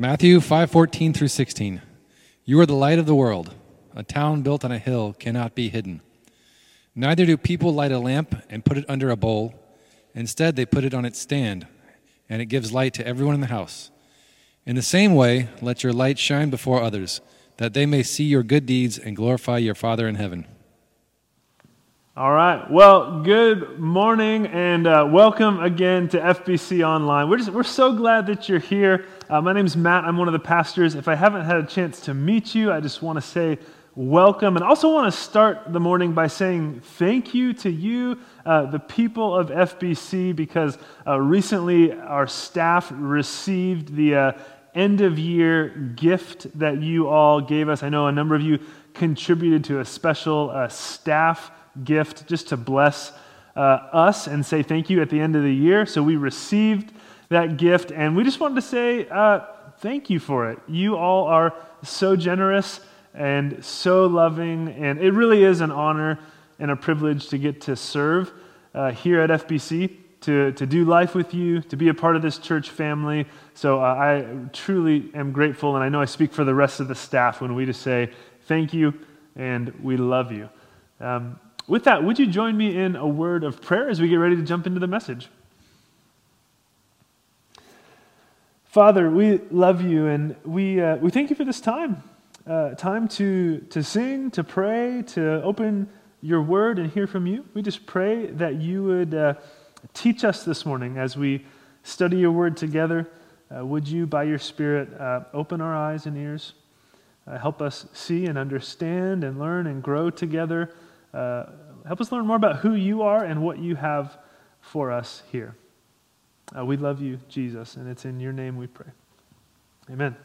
Matthew 5:14 through 16. You are the light of the world. A town built on a hill cannot be hidden. Neither do people light a lamp and put it under a bowl. Instead, they put it on its stand, and it gives light to everyone in the house. In the same way, let your light shine before others, that they may see your good deeds and glorify your Father in heaven. All right. Well, good morning and uh, welcome again to FBC Online. We're, just, we're so glad that you're here. Uh, my name's Matt. I'm one of the pastors. If I haven't had a chance to meet you, I just want to say welcome. And also want to start the morning by saying thank you to you, uh, the people of FBC, because uh, recently our staff received the uh, end of year gift that you all gave us. I know a number of you contributed to a special uh, staff gift just to bless uh, us and say thank you at the end of the year. So we received that gift, and we just wanted to say uh, thank you for it. You all are so generous and so loving, and it really is an honor and a privilege to get to serve uh, here at FBC. To, to do life with you, to be a part of this church family. So uh, I truly am grateful, and I know I speak for the rest of the staff when we just say thank you and we love you. Um, with that, would you join me in a word of prayer as we get ready to jump into the message? Father, we love you and we, uh, we thank you for this time. Uh, time to, to sing, to pray, to open your word and hear from you. We just pray that you would uh, teach us this morning as we study your word together. Uh, would you, by your Spirit, uh, open our eyes and ears? Uh, help us see and understand and learn and grow together. Uh, help us learn more about who you are and what you have for us here. Uh, we love you, Jesus, and it's in your name we pray. Amen.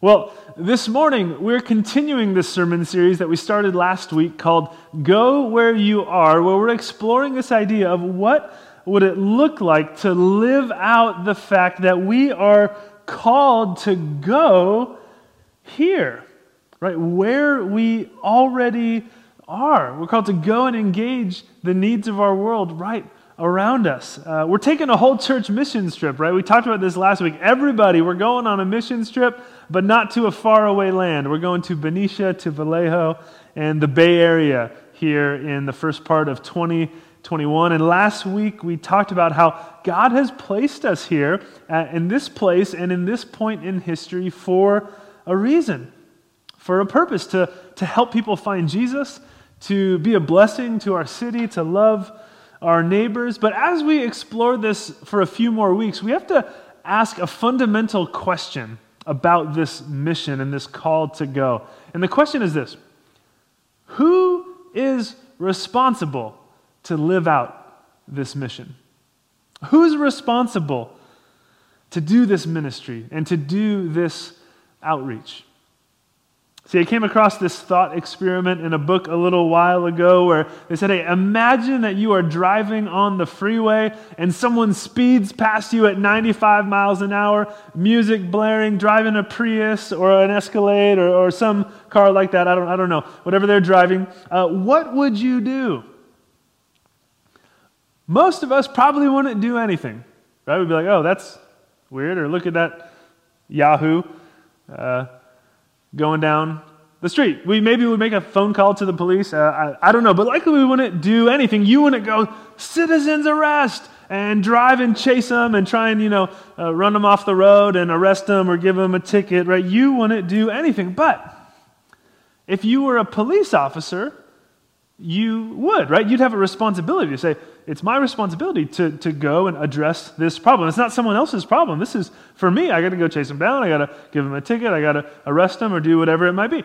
Well, this morning we're continuing this sermon series that we started last week called Go Where You Are, where we're exploring this idea of what would it look like to live out the fact that we are called to go here right? Where we already are. We're called to go and engage the needs of our world right around us. Uh, we're taking a whole church mission trip, right? We talked about this last week. Everybody, we're going on a mission trip, but not to a faraway land. We're going to Benicia, to Vallejo, and the Bay Area here in the first part of 2021. And last week, we talked about how God has placed us here uh, in this place and in this point in history for a reason for a purpose to, to help people find Jesus, to be a blessing to our city, to love our neighbors. But as we explore this for a few more weeks, we have to ask a fundamental question about this mission and this call to go. And the question is this Who is responsible to live out this mission? Who's responsible to do this ministry and to do this outreach? See, I came across this thought experiment in a book a little while ago where they said, hey, imagine that you are driving on the freeway and someone speeds past you at 95 miles an hour, music blaring, driving a Prius or an Escalade or, or some car like that. I don't, I don't know. Whatever they're driving. Uh, what would you do? Most of us probably wouldn't do anything, right? We'd be like, oh, that's weird, or look at that Yahoo. Uh, going down the street. We maybe would make a phone call to the police. Uh, I, I, don't know, but likely we wouldn't do anything. You wouldn't go, citizens arrest, and drive and chase them and try and, you know, uh, run them off the road and arrest them or give them a ticket, right? You wouldn't do anything. But if you were a police officer, you would, right? You'd have a responsibility to say, it's my responsibility to, to go and address this problem. It's not someone else's problem. This is for me. I got to go chase them down. I got to give them a ticket. I got to arrest them or do whatever it might be.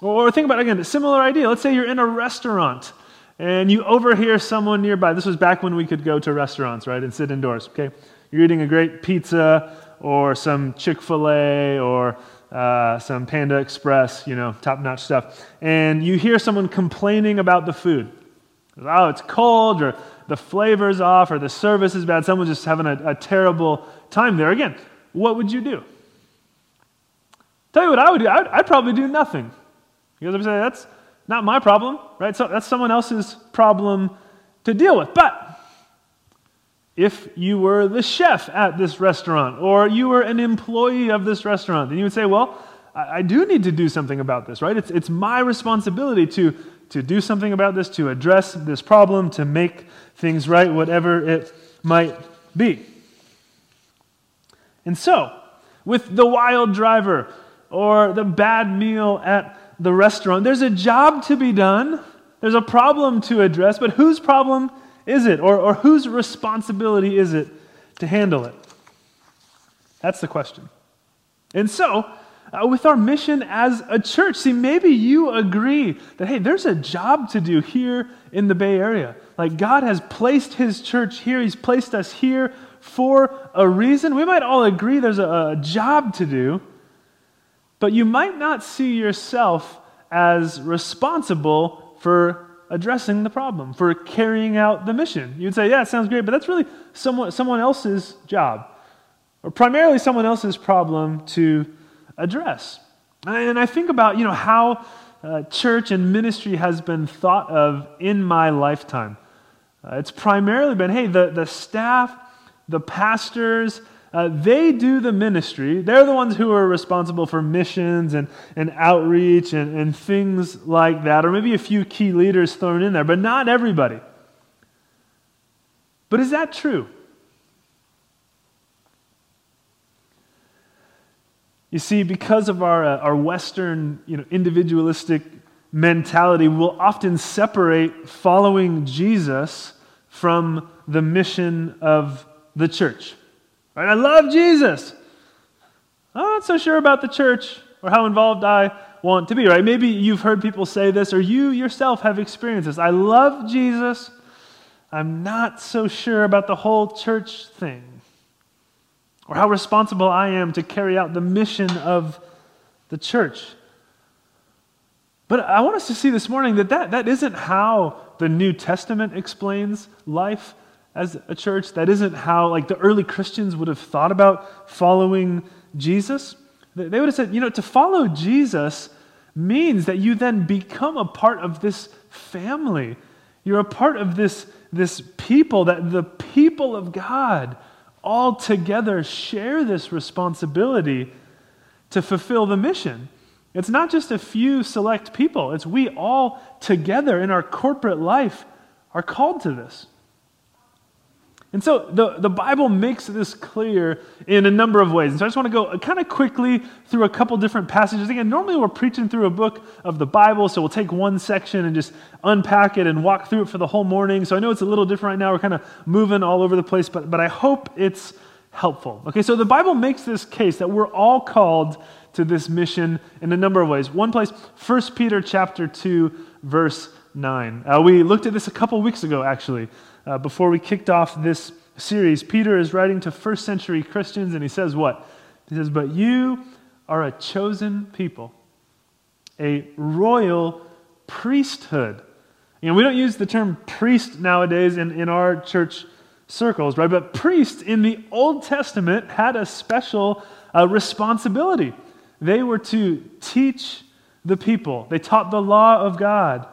Or think about, again, a similar idea. Let's say you're in a restaurant and you overhear someone nearby. This was back when we could go to restaurants, right, and sit indoors, okay? You're eating a great pizza or some Chick fil A or uh, some Panda Express, you know, top notch stuff. And you hear someone complaining about the food. Oh, it's cold, or the flavor's off or the service is bad, someone's just having a, a terrible time there. Again, what would you do? Tell you what I would do. I'd, I'd probably do nothing. Because I would say, that's not my problem, right? So that's someone else's problem to deal with. But if you were the chef at this restaurant or you were an employee of this restaurant, then you would say, Well, I, I do need to do something about this, right? It's, it's my responsibility to, to do something about this, to address this problem, to make things right, whatever it might be. And so, with the wild driver or the bad meal at the restaurant, there's a job to be done, there's a problem to address, but whose problem is it? Or, or whose responsibility is it to handle it? That's the question. And so, uh, with our mission as a church, see, maybe you agree that, hey, there's a job to do here in the Bay Area. Like, God has placed His church here, He's placed us here for a reason. We might all agree there's a, a job to do, but you might not see yourself as responsible for addressing the problem, for carrying out the mission. You'd say, yeah, it sounds great, but that's really someone, someone else's job, or primarily someone else's problem to address. And I think about, you know, how uh, church and ministry has been thought of in my lifetime. Uh, it's primarily been, hey, the, the staff, the pastors, uh, they do the ministry. They're the ones who are responsible for missions and, and outreach and, and things like that, or maybe a few key leaders thrown in there, but not everybody. But is that true? You see, because of our, uh, our Western you know, individualistic mentality, we'll often separate following Jesus from the mission of the church. Right? I love Jesus. I'm not so sure about the church or how involved I want to be, right? Maybe you've heard people say this, or you yourself have experienced this. I love Jesus. I'm not so sure about the whole church thing, or how responsible I am to carry out the mission of the church. But I want us to see this morning that that, that isn't how the New Testament explains life as a church. That isn't how, like, the early Christians would have thought about following Jesus. They would have said, you know, to follow Jesus means that you then become a part of this family. You're a part of this, this people, that the people of God all together share this responsibility to fulfill the mission. It's not just a few select people, it's we all together in our corporate life are called to this. And so the, the Bible makes this clear in a number of ways. And so I just want to go kind of quickly through a couple different passages. Again, normally we're preaching through a book of the Bible, so we'll take one section and just unpack it and walk through it for the whole morning. So I know it's a little different right now. We're kind of moving all over the place, but, but I hope it's helpful. Okay, so the Bible makes this case that we're all called to this mission in a number of ways. One place, 1 Peter chapter 2, verse 9. Uh, we looked at this a couple weeks ago, actually uh, before we kicked off this series, Peter is writing to first century Christians, and he says what? He says, But you are a chosen people, a royal priesthood. You know, we don't use the term priest nowadays in, in our church circles, right? But priests in the Old Testament had a special uh, responsibility. They were to teach the people, they taught the law of God,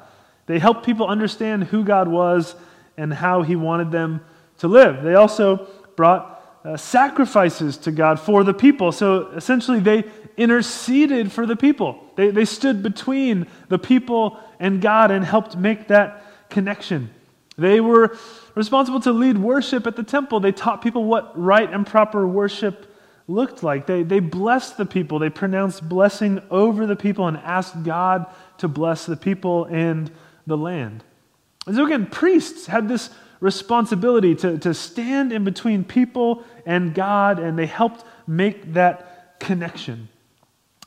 they helped people understand who God was and how he wanted them to live. They also brought uh, sacrifices to God for the people. So essentially, they interceded for the people. They, they stood between the people and God and helped make that connection. They were responsible to lead worship at the temple. They taught people what right and proper worship looked like. They, they blessed the people. They pronounced blessing over the people and asked God to bless the people and the land. And so, again, priests had this responsibility to, to stand in between people and God, and they helped make that connection.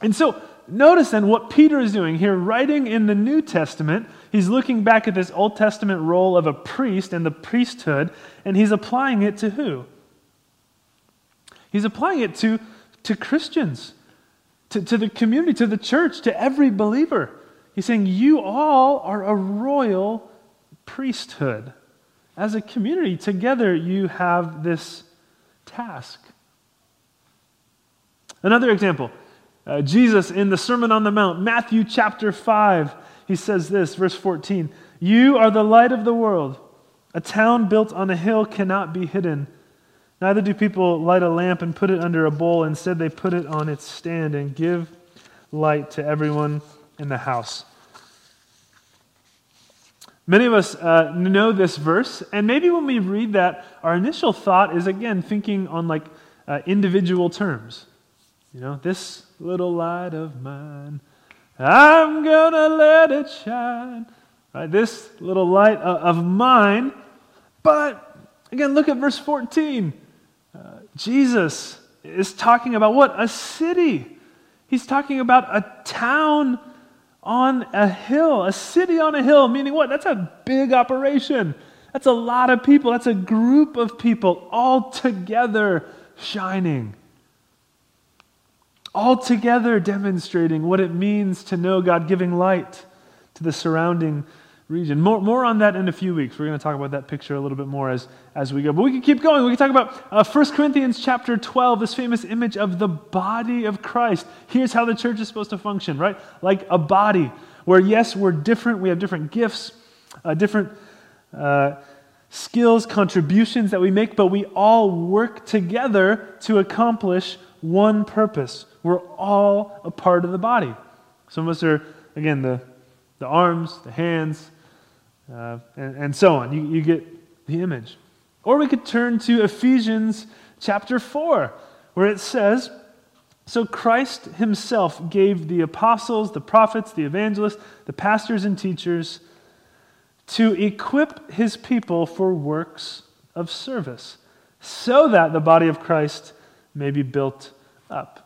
And so, notice then what Peter is doing here, writing in the New Testament. He's looking back at this Old Testament role of a priest and the priesthood, and he's applying it to who? He's applying it to, to Christians, to, to the community, to the church, to every believer. He's saying, You all are a royal priesthood. As a community, together you have this task. Another example uh, Jesus in the Sermon on the Mount, Matthew chapter 5, he says this, verse 14 You are the light of the world. A town built on a hill cannot be hidden. Neither do people light a lamp and put it under a bowl. Instead, they put it on its stand and give light to everyone in the house. Many of us uh, know this verse, and maybe when we read that, our initial thought is again thinking on like uh, individual terms. You know, this little light of mine, I'm gonna let it shine. Right, this little light uh, of mine. But again, look at verse 14. Uh, Jesus is talking about what? A city. He's talking about a town on a hill, a city on a hill, meaning what? That's a big operation. That's a lot of people. That's a group of people all together shining. All together demonstrating what it means to know God, giving light to the surrounding region. More, more on that in a few weeks. We're going to talk about that picture a little bit more as, as we go. But we can keep going. We can talk about uh, 1 Corinthians chapter 12, this famous image of the body of Christ. Here's how the church is supposed to function, right? Like a body, where yes, we're different, we have different gifts, uh, different uh, skills, contributions that we make, but we all work together to accomplish one purpose. We're all a part of the body. Some of us are, again, the, the arms, the hands, uh, and, and so on. You, you get the image. Or we could turn to Ephesians chapter 4, where it says, So Christ himself gave the apostles, the prophets, the evangelists, the pastors, and teachers to equip his people for works of service, so that the body of Christ may be built up.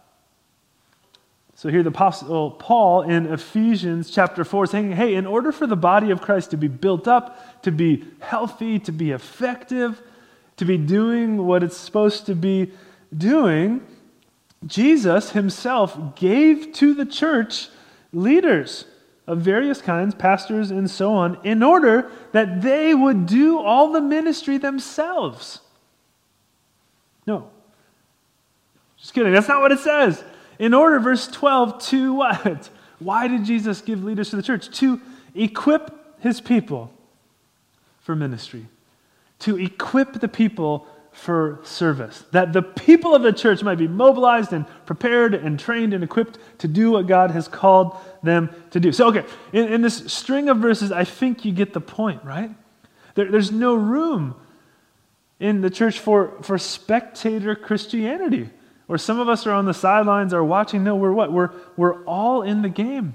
So here the apostle Paul in Ephesians chapter 4 is saying, hey, in order for the body of Christ to be built up, to be healthy, to be effective, to be doing what it's supposed to be doing, Jesus himself gave to the church leaders of various kinds, pastors and so on, in order that they would do all the ministry themselves. No. Just kidding. That's not what it says. In order, verse 12, to what? Why did Jesus give leaders to the church? To equip his people for ministry, to equip the people for service, that the people of the church might be mobilized and prepared and trained and equipped to do what God has called them to do. So, okay, in, in this string of verses, I think you get the point, right? There, there's no room in the church for, for spectator Christianity or some of us are on the sidelines are watching. No, we're what? We're, we're all in the game.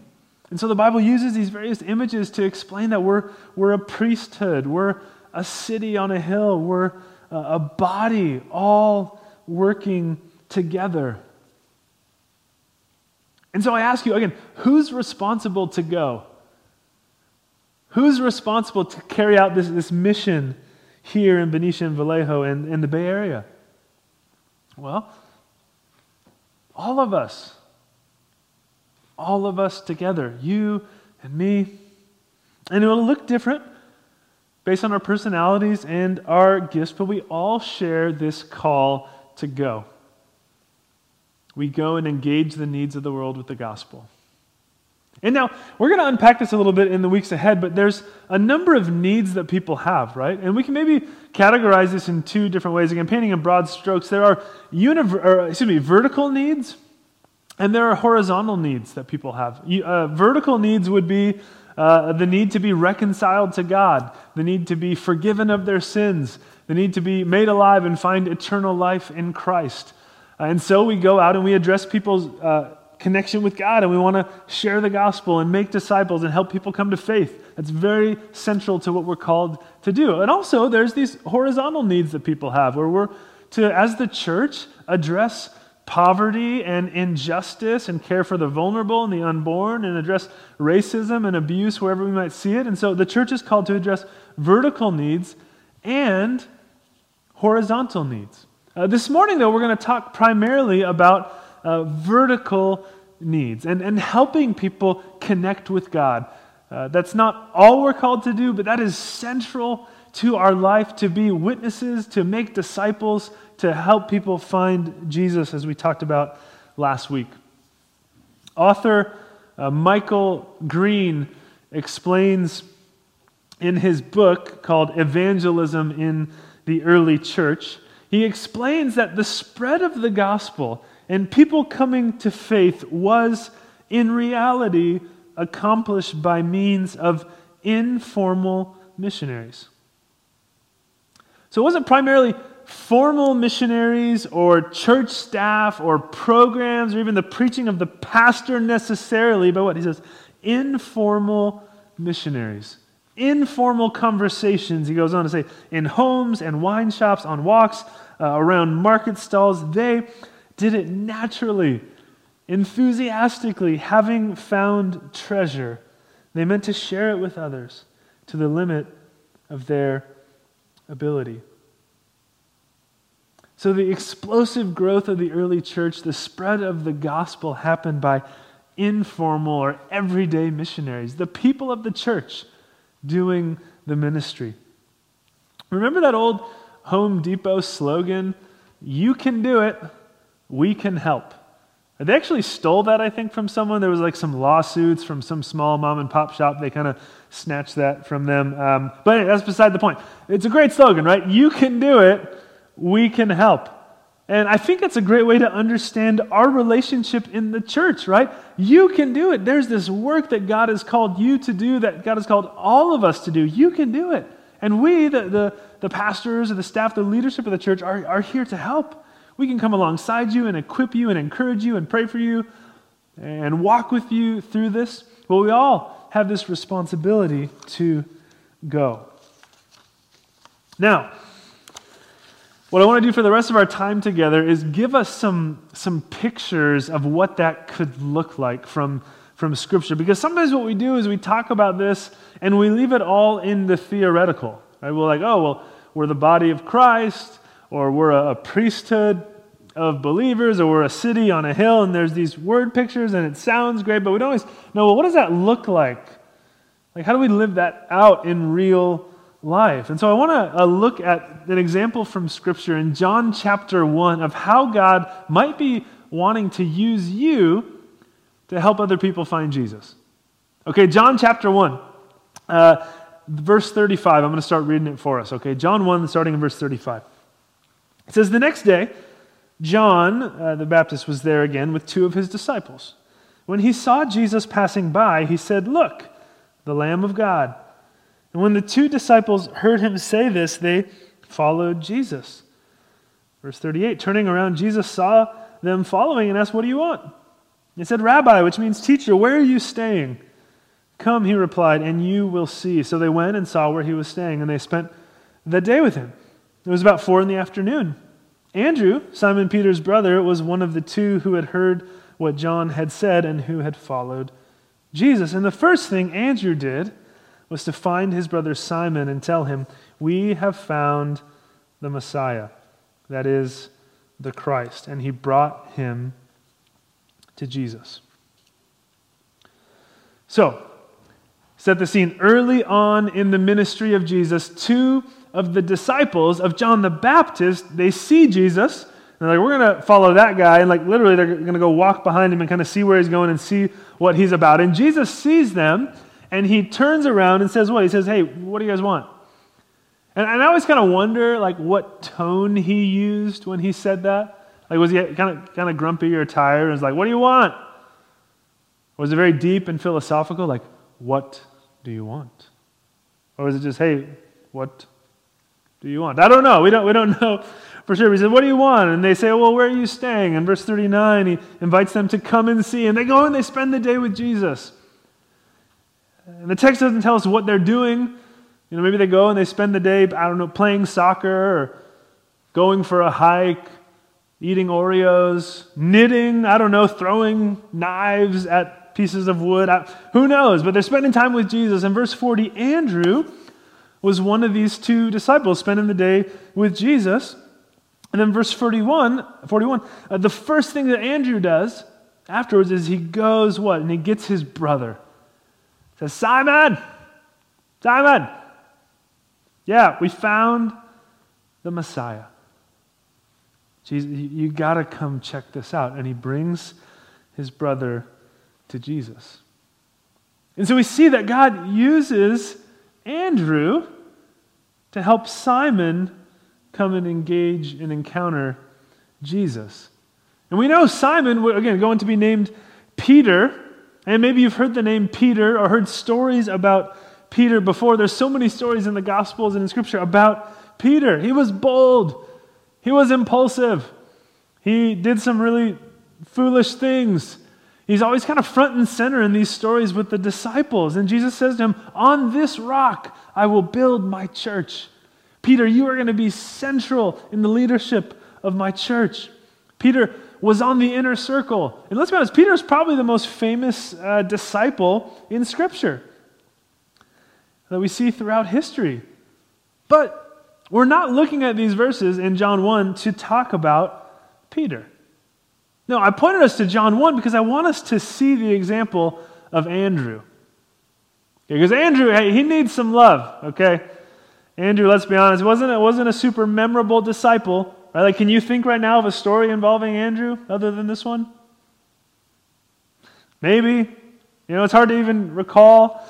And so the Bible uses these various images to explain that we're, we're a priesthood, we're a city on a hill, we're a, a body all working together. And so I ask you again who's responsible to go? Who's responsible to carry out this, this mission here in Benicia and Vallejo and in the Bay Area? Well, all of us. All of us together. You and me. And it will look different based on our personalities and our gifts, but we all share this call to go. We go and engage the needs of the world with the gospel. And now, we're going to unpack this a little bit in the weeks ahead, but there's a number of needs that people have, right? And we can maybe categorize this in two different ways. Again, painting in broad strokes, there are or, excuse me, vertical needs, and there are horizontal needs that people have. Uh, vertical needs would be uh, the need to be reconciled to God, the need to be forgiven of their sins, the need to be made alive and find eternal life in Christ. Uh, and so we go out and we address people's uh, connection with God and we want to share the gospel and make disciples and help people come to faith. That's very central to what we're called to do. And also, there's these horizontal needs that people have where we're to, as the church, address poverty and injustice and care for the vulnerable and the unborn and address racism and abuse wherever we might see it. And so the church is called to address vertical needs and horizontal needs. Uh, this morning, though, we're going to talk primarily about uh, vertical needs and, and helping people connect with God. Uh, that's not all we're called to do, but that is central to our life to be witnesses, to make disciples, to help people find Jesus, as we talked about last week. Author uh, Michael Green explains in his book called Evangelism in the Early Church, he explains that the spread of the gospel and people coming to faith was, in reality, accomplished by means of informal missionaries. So it wasn't primarily formal missionaries or church staff or programs or even the preaching of the pastor necessarily, but what? He says, informal missionaries. Informal conversations, he goes on to say, in homes and wine shops, on walks, uh, around market stalls. They did it naturally, enthusiastically, having found treasure. They meant to share it with others to the limit of their ability. So, the explosive growth of the early church, the spread of the gospel happened by informal or everyday missionaries, the people of the church doing the ministry. Remember that old Home Depot slogan? You can do it, we can help. They actually stole that, I think, from someone. There was like some lawsuits from some small mom and pop shop. They kind of snatched that from them. Um, but anyway, that's beside the point. It's a great slogan, right? You can do it, we can help. And I think that's a great way to understand our relationship in the church, right? You can do it. There's this work that God has called you to do, that God has called all of us to do. You can do it. And we, the, the, the pastors or the staff, the leadership of the church, are, are here to help. We can come alongside you and equip you and encourage you and pray for you and walk with you through this. But we all have this responsibility to go. Now, what I want to do for the rest of our time together is give us some, some pictures of what that could look like from, from Scripture. Because sometimes what we do is we talk about this and we leave it all in the theoretical. Right? We're like, oh, well, we're the body of Christ or we're a, priesthood of believers, or we're a city on a hill, and there's these word pictures, and it sounds great, but we don't always know, well, what does that look like? Like, how do we live that out in real life? And so I want to uh, look at an example from Scripture in John chapter 1 of how God might be wanting to use you to help other people find Jesus. Okay, John chapter 1. Uh, verse 35. I'm going to start reading it for us. Okay, John 1, starting in verse 35. It says, The next day, John uh, the Baptist was there again with two of his disciples. When he saw Jesus passing by, he said, Look, the Lamb of God. And when the two disciples heard him say this, they followed Jesus. Verse 38 Turning around, Jesus saw them following and asked, What do you want? He said, Rabbi, which means teacher, where are you staying? Come, he replied, and you will see. So they went and saw where he was staying, and they spent the day with him. It was about four in the afternoon. Andrew, Simon Peter's brother, was one of the two who had heard what John had said and who had followed Jesus. And the first thing Andrew did was to find his brother Simon and tell him, We have found the Messiah, that is, the Christ. And he brought him to Jesus. So, set the scene early on in the ministry of Jesus, two of the disciples of John the Baptist, they see Jesus. And they're like, we're going to follow that guy. And like literally, they're going to go walk behind him and kind of see where he's going and see what he's about. And Jesus sees them and he turns around and says, What? He says, Hey, what do you guys want? And, and I always kind of wonder, like, what tone he used when he said that. Like, was he kind of, kind of grumpy or tired? And was like, What do you want? Or was it very deep and philosophical? Like, what do you want? Or was it just, Hey, what do you want? I don't know. We don't, we don't know for sure. He said, What do you want? And they say, Well, where are you staying? In verse 39, he invites them to come and see. And they go and they spend the day with Jesus. And the text doesn't tell us what they're doing. You know, maybe they go and they spend the day, I don't know, playing soccer or going for a hike, eating Oreos, knitting, I don't know, throwing knives at pieces of wood. I, who knows? But they're spending time with Jesus. In verse 40, Andrew was one of these two disciples spending the day with Jesus. And then verse 41, 41 uh, the first thing that Andrew does afterwards is he goes what? And he gets his brother. He says, Simon, Simon, yeah, we found the Messiah. Jesus, you got to come check this out. And he brings his brother to Jesus. And so we see that God uses Andrew to help Simon come and engage and encounter Jesus. And we know Simon, again, going to be named Peter. And maybe you've heard the name Peter or heard stories about Peter before. There's so many stories in the Gospels and in Scripture about Peter. He was bold, he was impulsive, he did some really foolish things. He's always kind of front and center in these stories with the disciples. And Jesus says to him, On this rock I will build my church. Peter, you are going to be central in the leadership of my church. Peter was on the inner circle. And let's be honest, Peter is probably the most famous uh, disciple in Scripture that we see throughout history. But we're not looking at these verses in John 1 to talk about Peter. No, I pointed us to John 1 because I want us to see the example of Andrew. Because Andrew, hey, he needs some love, okay? Andrew, let's be honest, wasn't, it wasn't a super memorable disciple. Right? Like, can you think right now of a story involving Andrew other than this one? Maybe. You know, it's hard to even recall.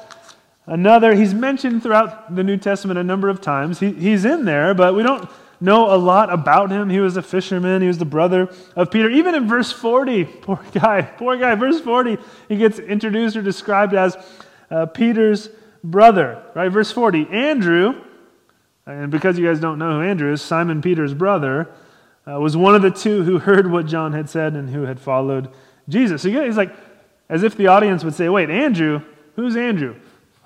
Another, he's mentioned throughout the New Testament a number of times. He, he's in there, but we don't know a lot about him. He was a fisherman, he was the brother of Peter. Even in verse 40, poor guy, poor guy, verse 40, he gets introduced or described as uh, Peter's brother, right? Verse 40, Andrew, and because you guys don't know who Andrew is, Simon Peter's brother, uh, was one of the two who heard what John had said and who had followed Jesus. So he's like, as if the audience would say, wait, Andrew? Who's Andrew?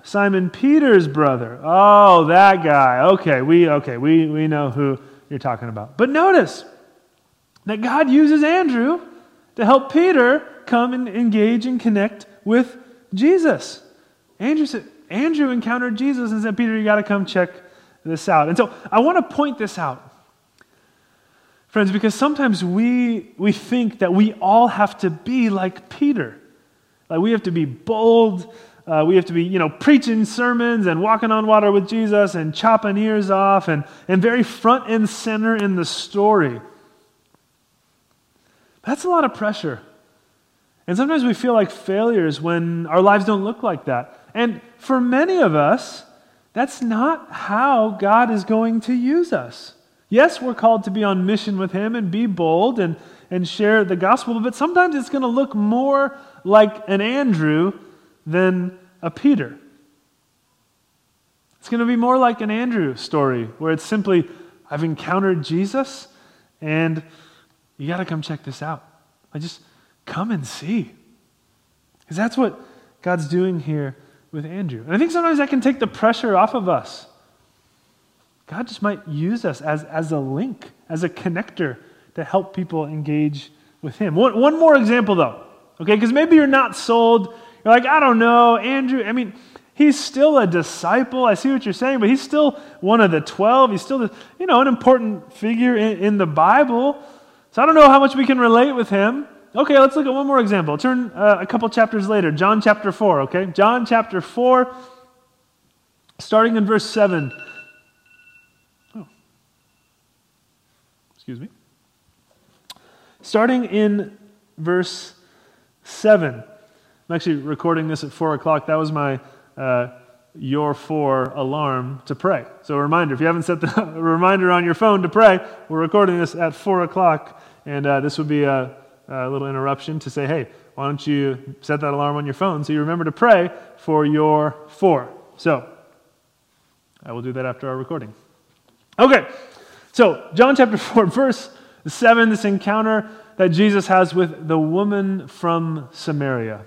Simon Peter's brother. Oh, that guy. Okay, we okay, we, we know who you're talking about. But notice that God uses Andrew to help Peter come and engage and connect with Jesus. Andrew said, Andrew encountered Jesus and said, Peter, you got to come check this out. And so I want to point this out. Friends, because sometimes we, we think that we all have to be like Peter. Like we have to be bold uh, we have to be, you know, preaching sermons and walking on water with Jesus and chopping ears off and, and very front and center in the story. That's a lot of pressure. And sometimes we feel like failures when our lives don't look like that. And for many of us, that's not how God is going to use us. Yes, we're called to be on mission with Him and be bold and, and share the gospel, but sometimes it's going to look more like an Andrew than a Peter. It's going to be more like an Andrew story where it's simply, I've encountered Jesus and you got to come check this out. I just come and see. Because that's what God's doing here with Andrew. And I think sometimes that can take the pressure off of us. God just might use us as, as a link, as a connector to help people engage with Him. One, one more example, though, okay? Because maybe you're not sold you're like, I don't know, Andrew. I mean, he's still a disciple. I see what you're saying, but he's still one of the 12. He's still, you know, an important figure in, in the Bible. So I don't know how much we can relate with him. Okay, let's look at one more example. Turn uh, a couple chapters later, John chapter 4, okay? John chapter 4, starting in verse 7. Oh. Excuse me. Starting in verse 7. I'm actually recording this at 4 o'clock. That was my uh, your 4 alarm to pray. So, a reminder if you haven't set the reminder on your phone to pray, we're recording this at 4 o'clock. And uh, this would be a, a little interruption to say, hey, why don't you set that alarm on your phone so you remember to pray for your 4? So, I will do that after our recording. Okay, so John chapter 4, verse 7, this encounter that Jesus has with the woman from Samaria.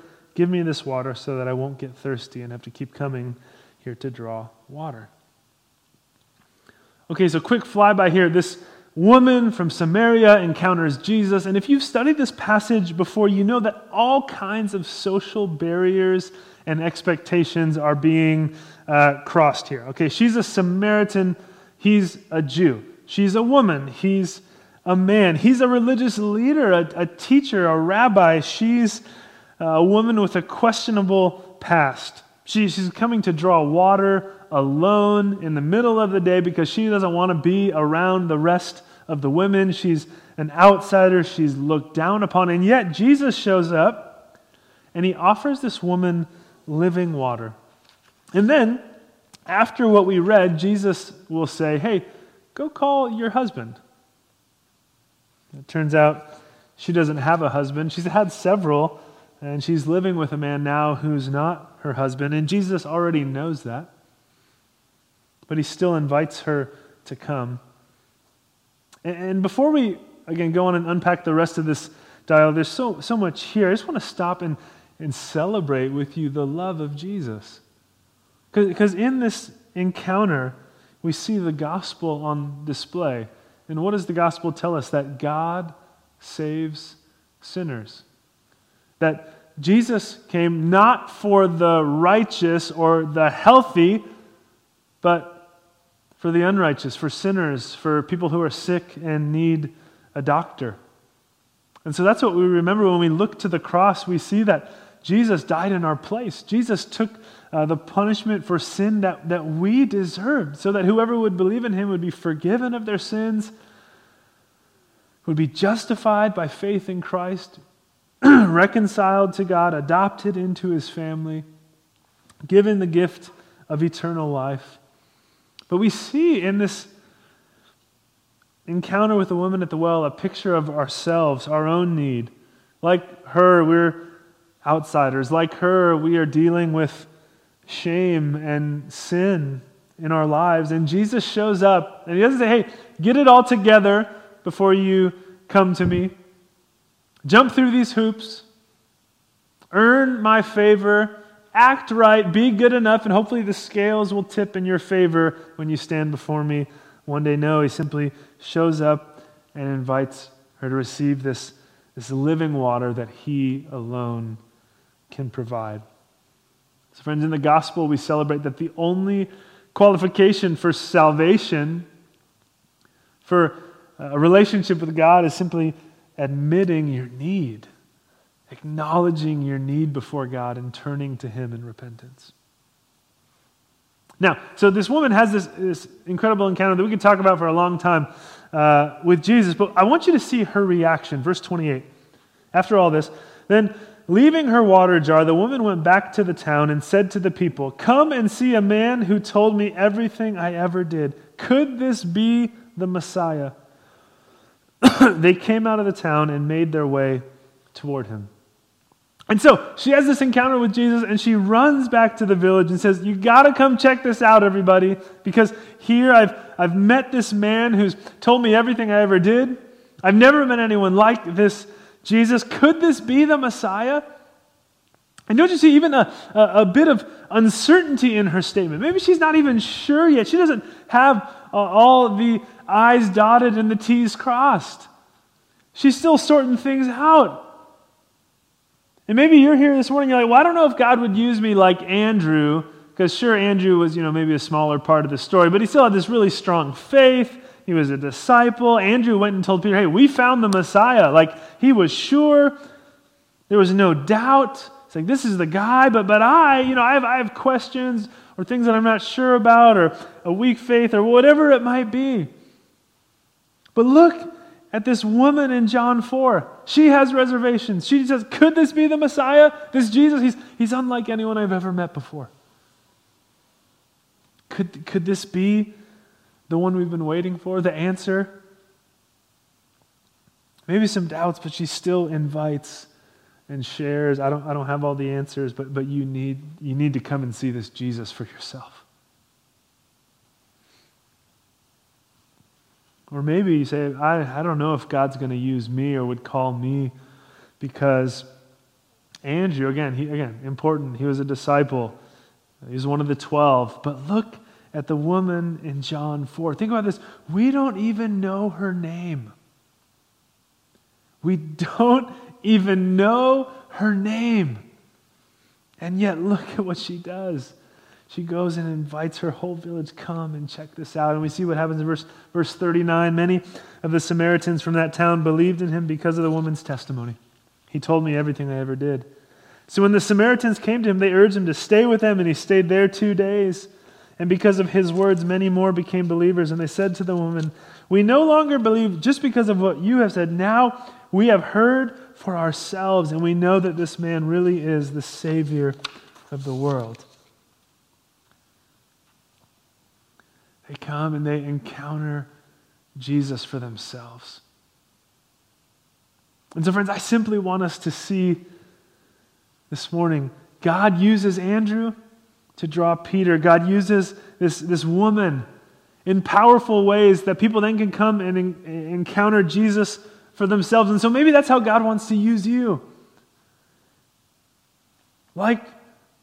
give me this water so that I won't get thirsty and have to keep coming here to draw water. Okay, so quick flyby here. This woman from Samaria encounters Jesus. And if you've studied this passage before, you know that all kinds of social barriers and expectations are being uh, crossed here. Okay, she's a Samaritan, he's a Jew. She's a woman, he's a man. He's a religious leader, a, a teacher, a rabbi. She's a woman with a questionable past. She, she's coming to draw water alone in the middle of the day because she doesn't want to be around the rest of the women. She's an outsider. She's looked down upon. And yet, Jesus shows up and he offers this woman living water. And then, after what we read, Jesus will say, Hey, go call your husband. It turns out she doesn't have a husband. She's had several, and she's living with a man now who's not her husband. And Jesus already knows that. But he still invites her to come. And before we, again, go on and unpack the rest of this dialogue, there's so, so much here. I just want to stop and, and celebrate with you the love of Jesus. Because in this encounter, we see the gospel on display. And what does the gospel tell us? That God saves sinners. That Jesus came not for the righteous or the healthy, but for the unrighteous, for sinners, for people who are sick and need a doctor. And so that's what we remember when we look to the cross. We see that Jesus died in our place. Jesus took uh, the punishment for sin that, that we deserved, so that whoever would believe in him would be forgiven of their sins, would be justified by faith in Christ, reconciled to God, adopted into his family, given the gift of eternal life. But we see in this encounter with the woman at the well a picture of ourselves, our own need. Like her, we're outsiders. Like her, we are dealing with shame and sin in our lives. And Jesus shows up and he doesn't say, hey, get it all together before you come to me. Jump through these hoops, earn my favor, act right, be good enough, and hopefully the scales will tip in your favor when you stand before me one day. No, he simply shows up and invites her to receive this, this living water that he alone can provide. So, friends, in the gospel, we celebrate that the only qualification for salvation, for uh, a relationship with God, is simply admitting your need, acknowledging your need before God, and turning to Him in repentance. Now, so this woman has this, this incredible encounter that we could talk about for a long time uh, with Jesus, but I want you to see her reaction. Verse 28. After all this, then Leaving her water jar, the woman went back to the town and said to the people, Come and see a man who told me everything I ever did. Could this be the Messiah? they came out of the town and made their way toward him. And so she has this encounter with Jesus and she runs back to the village and says, You got to come check this out, everybody, because here I've, I've met this man who's told me everything I ever did. I've never met anyone like this Jesus. Could this be the Messiah? And don't you see even a, a, a, bit of uncertainty in her statement? Maybe she's not even sure yet. She doesn't have uh, all the I's dotted and the T's crossed. She's still sorting things out. And maybe you're here this morning, you're like, well, I don't know if God would use me like Andrew, because sure, Andrew was, you know, maybe a smaller part of the story, but he still had this really strong faith. He was a disciple. Andrew went and told Peter, hey, we found the Messiah. Like, he was sure. There was no doubt. It's like, this is the guy, but, but I, you know, I have, I have questions or things that I'm not sure about or a weak faith or whatever it might be. But look at this woman in John 4. She has reservations. She says, Could this be the Messiah? This Jesus, he's, he's unlike anyone I've ever met before. Could, could this be the one we've been waiting for, the answer. Maybe some doubts, but she still invites and shares. I don't, I don't have all the answers, but, but you, need, you need to come and see this Jesus for yourself. Or maybe you say, I, I don't know if God's going to use me or would call me because Andrew, again, he, again, important, he was a disciple. He was one of the 12. But look at the woman in John 4. Think about this. We don't even know her name. We don't even know her name. And yet, look at what she does. She goes and invites her whole village, come and check this out. And we see what happens in verse, verse 39. Many of the Samaritans from that town believed in him because of the woman's testimony. He told me everything I ever did. So when the Samaritans came to him, they urged him to stay with them, and he stayed there two days. And because of his words, many more became believers. And they said to the woman, We no longer believe just because of what you have said. Now we have heard for ourselves, and we know that this man really is the Savior of the world. They come and they encounter Jesus for themselves. And so, friends, I simply want us to see this morning God uses Andrew to draw Peter. God uses this, this woman in powerful ways that people then can come and en- encounter Jesus for themselves. And so maybe that's how God wants to use you. Like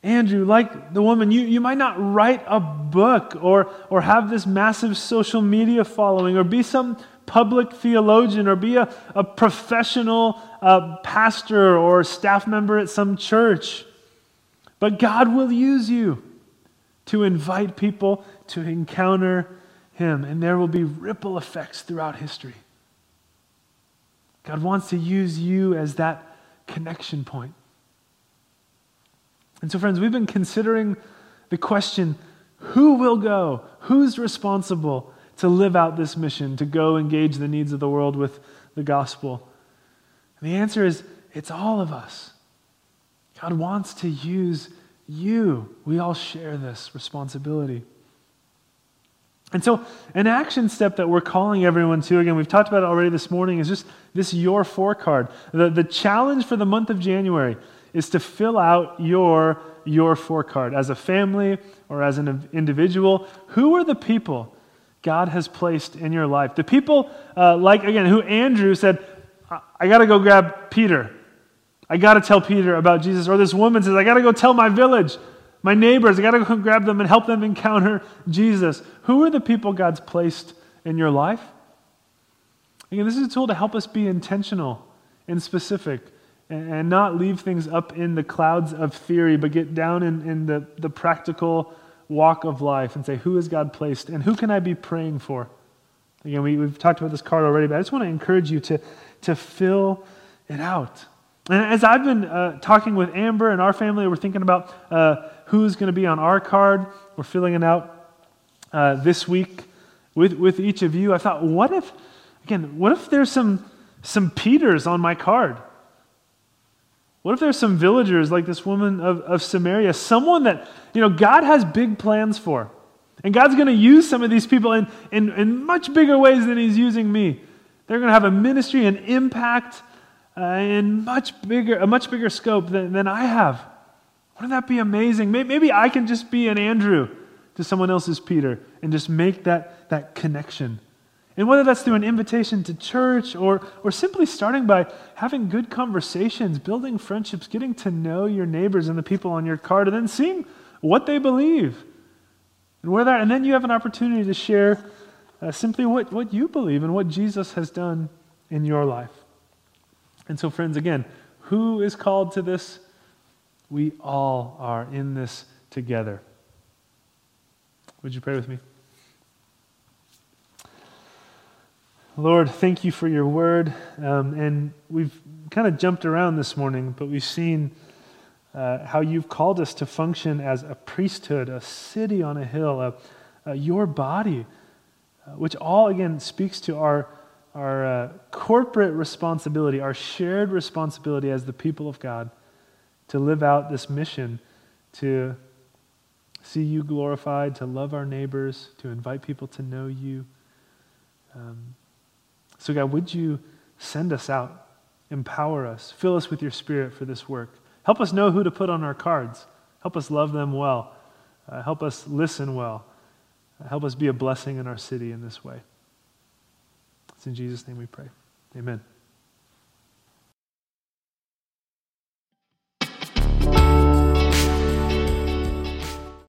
Andrew, like the woman, you, you might not write a book or, or have this massive social media following or be some public theologian or be a, a professional uh, pastor or staff member at some church. But God will use you to invite people to encounter Him, and there will be ripple effects throughout history. God wants to use you as that connection point. And so, friends, we've been considering the question who will go? Who's responsible to live out this mission, to go engage the needs of the world with the gospel? And the answer is it's all of us. God wants to use you. We all share this responsibility. And so, an action step that we're calling everyone to, again, we've talked about it already this morning, is just this Your Four card. The, the challenge for the month of January is to fill out your Your four card. As a family or as an individual, who are the people God has placed in your life? The people, uh, like, again, who Andrew said, I, I got to go grab Peter. I got to tell Peter about Jesus. Or this woman says, I got to go tell my village my neighbors, I got to go grab them and help them encounter Jesus. Who are the people God's placed in your life? Again, this is a tool to help us be intentional and specific and not leave things up in the clouds of theory, but get down in, in the, the practical walk of life and say, who has God placed and who can I be praying for? Again, we, we've talked about this card already, but I just want to encourage you to, to fill it out. And as I've been uh, talking with Amber and our family, we're thinking about uh, who's going to be on our card. We're filling it out uh, this week with, with each of you. I thought, what if, again, what if there's some, some Peters on my card? What if there's some villagers like this woman of, of Samaria, someone that, you know, God has big plans for? And God's going to use some of these people in, in, in much bigger ways than He's using me. They're going to have a ministry and impact uh, in much bigger, a much bigger scope than, than I have. Wouldn't that be amazing? Maybe I can just be an Andrew to someone else's Peter and just make that, that connection. And whether that's through an invitation to church or, or simply starting by having good conversations, building friendships, getting to know your neighbors and the people on your card, and then seeing what they believe. And, where that, and then you have an opportunity to share uh, simply what, what you believe and what Jesus has done in your life. And so, friends, again, who is called to this? We all are in this together. Would you pray with me? Lord, thank you for your word. Um, and we've kind of jumped around this morning, but we've seen uh, how you've called us to function as a priesthood, a city on a hill, a, a your body, uh, which all, again, speaks to our, our uh, corporate responsibility, our shared responsibility as the people of God to live out this mission to see you glorified, to love our neighbors, to invite people to know you. Um, so, God, would you send us out, empower us, fill us with your spirit for this work? Help us know who to put on our cards. Help us love them well. Uh, help us listen well. Uh, help us be a blessing in our city in this way. It's in Jesus' name we pray. Amen.